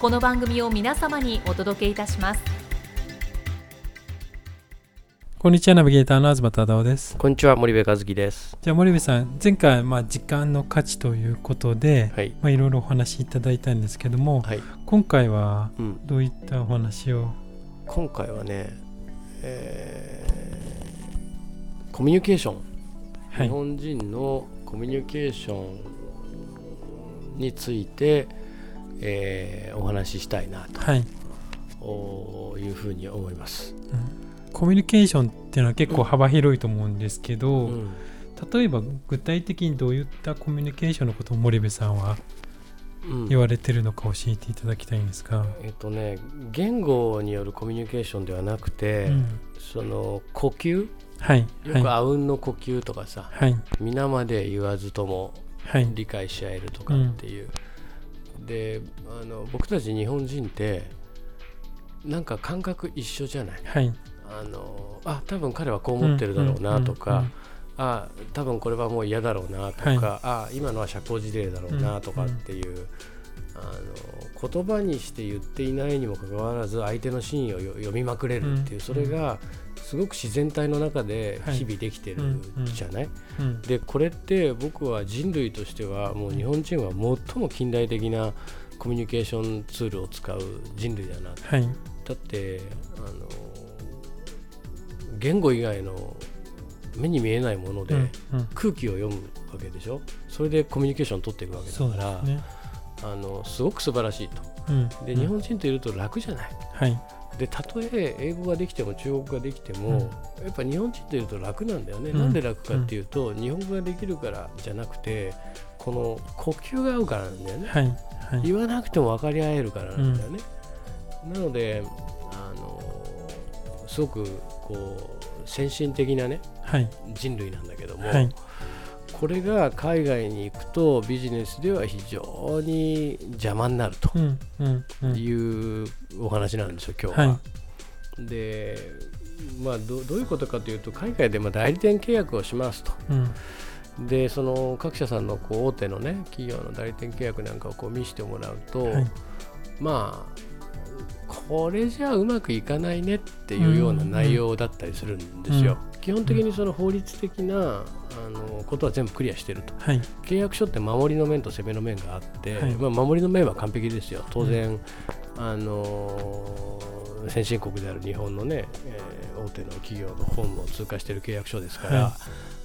この番組を皆様にお届けいたしますこんにちは、ナビゲーターの東忠夫です。こんにちは、森部和樹です。じゃあ森部さん、前回、まあ、時間の価値ということで、はい。まあ、いろいろお話しいただいたんですけども、はい。今回はうん。どういったお話を？今回はね、えーコミュニケーション、はい日本人のコミュニケーションについて、えーお話ししたいなはい、というふうに思います。コミュニケーションっていうのは結構幅広いと思うんですけど、うん。例えば具体的にどういったコミュニケーションのことを森部さんはうん。言われてるのか教えていただきたいんですが、えっとね、言語によるコミュニケーションではなくて、うん。その呼吸？はい。よくはあうんの呼吸とかさ、いはい。皆まで言わずともはい。理解し合えるとかっていう、であの僕たち日本人ってなんか感覚一緒じゃない？はい。あのあ多分彼はこう思ってるだろうなとか、あ多分これはもう嫌だろうなとか、はい。あ今のは社交辞令だろうなとかっていう、あの言葉にして言っていないにもかかわらず相手の真意をよ読みまくれるっていう、うん。それがすごく自然体の中ではい日々できてるじゃない、でこれって僕は人類としてはもう日本人は最も近代的なコミュニケーションツールを使う人類だなはい。だってあの言語以外の目に見えないもので空気を読むわけでしょ？それでコミュニケーションを取っていくわけだからあのすごく素晴らしいと。うん。でうん。日本人といると楽じゃない。はい。でたとえ英語ができても中国語ができても、やっぱ日本人といると楽なんだよね、うん。なんで楽かっていうと、日本語ができるからじゃなくてこの呼吸が合うからなんだよね、はい。はい。言わなくても分かり合えるからなんだよね、なのであのすごくこう先進的なねはい。人類なんだけども、はい。これが海外にとビジネスでは非常に邪魔になるというお話なんですよ今日は。はでまあどどういうことかというと海外でまあ代理店契約をしますと。うんでその各社さんのこう大手のね企業の代理店契約なんかをこう見せてもらうと、はいまあこれじゃうまくいかないねっていうような内容だったりするんですよ。基本的にその法律的なあのことは全部クリアしてると。はい契約書って守りの面と攻めの面があって、はいまあ、守りの面は完璧ですよ。当然、あのー先進国である日本のね、えー大手の企業の本を通過している契約書ですから、はい。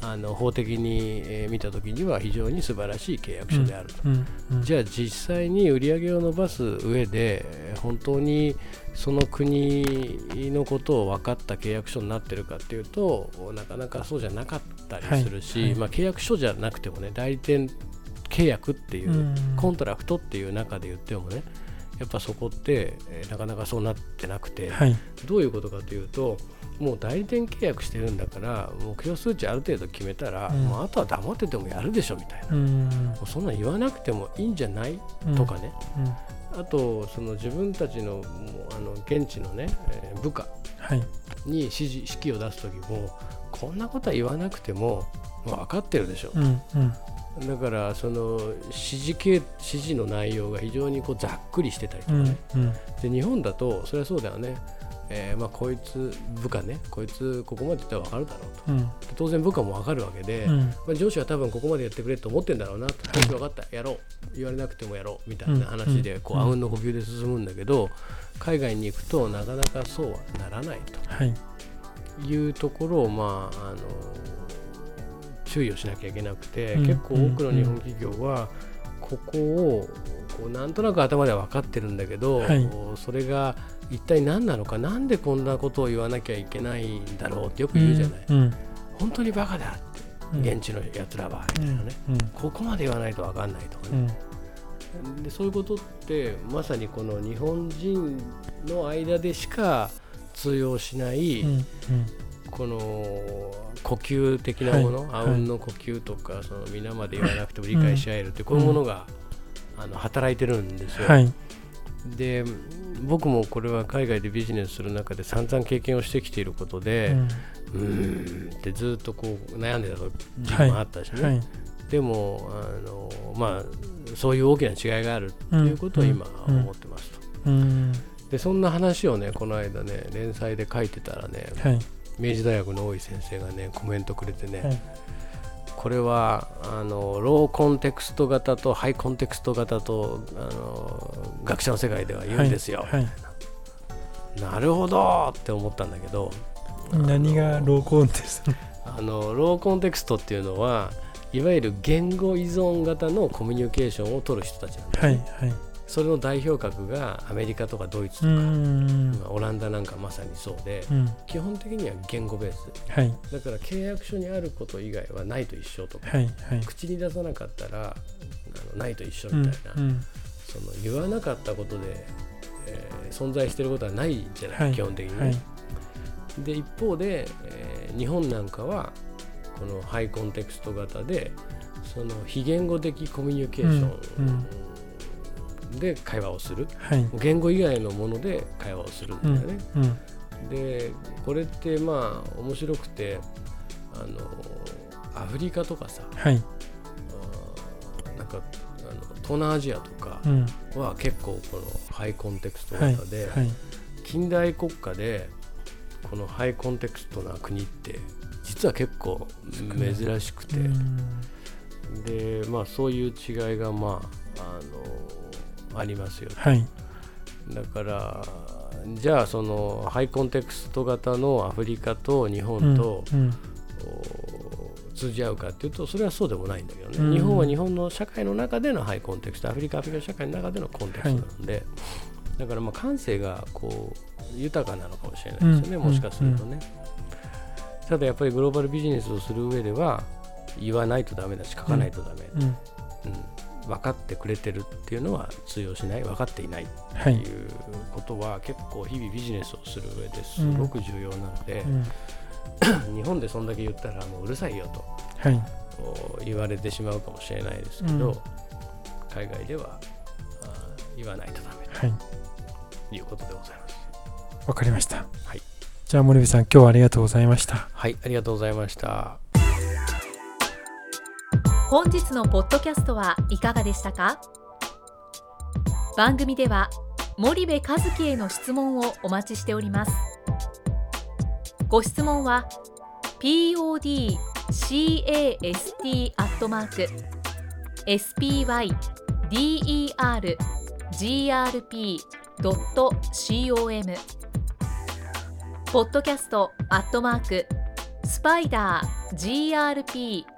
あの法的に、えー見たときには非常に素晴らしい契約書であると。うんうんじゃあ実際に売り上げを伸ばす上でえー本当にその国のことを分かった契約書になってるかっていうとなかなかそうじゃなかったりするし、はいはい。まあ、契約書じゃなくてもね代理店契約っていう、うん。 contract っていう中で言ってもねやっぱそこって、えーなかなかそうなってなくて、はい。どういうことかというともう代理店契約してるんだから目標数値ある程度決めたら、うん。もうあとは黙っててもやるでしょみたいな。うん。もうそんなん言わなくてもいいんじゃない、うん。とかね。うんあとその自分たちのあの現地のね、えー部下はい。に指示指揮を出す時もこんなことは言わなくてももう分かってるでしょ、うんうん。だからその指示系指示の内容が非常にこうざっくりしてたりとうんかね、うん。で日本だとそれはそうだよねえーまあ、こいつ部下ねこいつここまで言ったら分かるだろうと。うん。当然部下も分かるわけで、うん。まあ、上司は多分ここまでやってくれと思ってんだろうなと、よし分かった。やろう。言われなくてもやろうみたいな話でこう、うん。あうんの呼吸で進むんだけど海外に行くとなかなかそうはならないはい。というところをまああの注意をしなきゃいけなくて、うん。結構多くの日本企業はここをこうなんとなく頭では分かってるんだけど、はい。それが一体何なのか？なんでこんなことを言わなきゃいけないんだろうってよく言うじゃない、うん本当にバカだってうん。現地のやつらはみたいなね、うんここまで言わないと分かんないとかね、うん。でそういうことってまさにこの日本人の間でしか通用しない、うんこの呼吸的なもの、はいあうんの呼吸とかその皆まで言わなくても理解し合えるって、こういうものが、あの働いてるんですよ。はいで僕もこれは海外でビジネスする中で散々経験をしてきていることで、うん。うーんってずっとこう悩んでた時期もあったしね、はい。でもあの、まあ、そういう大きな違いがあるっていうことを今うん。思ってますと。うん。でそんな話をねこの間ね連載で書いてたらねはい。明治大学の大井先生がねコメントくれてね、はいこれはあのローコンテクスト型とハイコンテクスト型とあの学者の世界では言うんですよ、はいなるほどって思ったんだけど。何がローコンテスト？あのローコンテクストっていうのはいわゆる言語依存型のコミュニケーションを取る人たちなんだはいよね、はいそれの代表格がアメリカとかドイツとうか、ん。まあオランダなんかまさにそうで、うん。基本的には言語ベース。はい。だから契約書にあること以外はないと一緒とか、はいはい。口に出さなかったらあのないと一緒うんみたいな、うんその言わなかったことで、えー存在していることはないんじゃない、はい基本的にね、はい。で一方で、えー日本なんかはこのハイコンテクスト型でその非言語的コミュニケーショうんンで会話をする、はい。言語以外のもので会話をするんだうんよね、うんでこれってまあ面白くてあのアフリカとかさはい。あーなんかあの東南アジアとかうん。は結構このハイコンテクストはい型で、はい近代国家でこのハイコンテクストな国って実は結構珍しくて、うん。でまあそういう違いがまああのありますよはい。だからじゃあそのハイコンテクスト型のアフリカと日本と、うんお通じ合うかっていうとそれはそうでもないんだけどね、うん。日本は日本の社会の中でのハイコンテクストアフリカアフリカ社会の中でのコンテクストなので、だからまあ感性がこう豊かなのかもしれないですよね、うんもしかするとね、ただやっぱりグローバルビジネスをする上では言わないとダメだし書かないとダメ、うん。うん分かってくれてるっていうのは通用しない分かっていないっはい。ていうことは結構日々ビジネスをする上ですごく重要なのでう、ん。日本でそんだけ言ったらもううるさいよとはい。言われてしまうかもしれないですけど、うん。海外では言わないとダメはい。ということでございます。わかりました。はい、じゃあ森部さん今日はありがとうございました。はい、ありがとうございました。本日のポッドキャストはいかがでしたか？番組では森部和樹への質問をお待ちしております。ご質問は podcast アットマーク spydergrp.com ポッドキャストアットマークスパイダー grp.com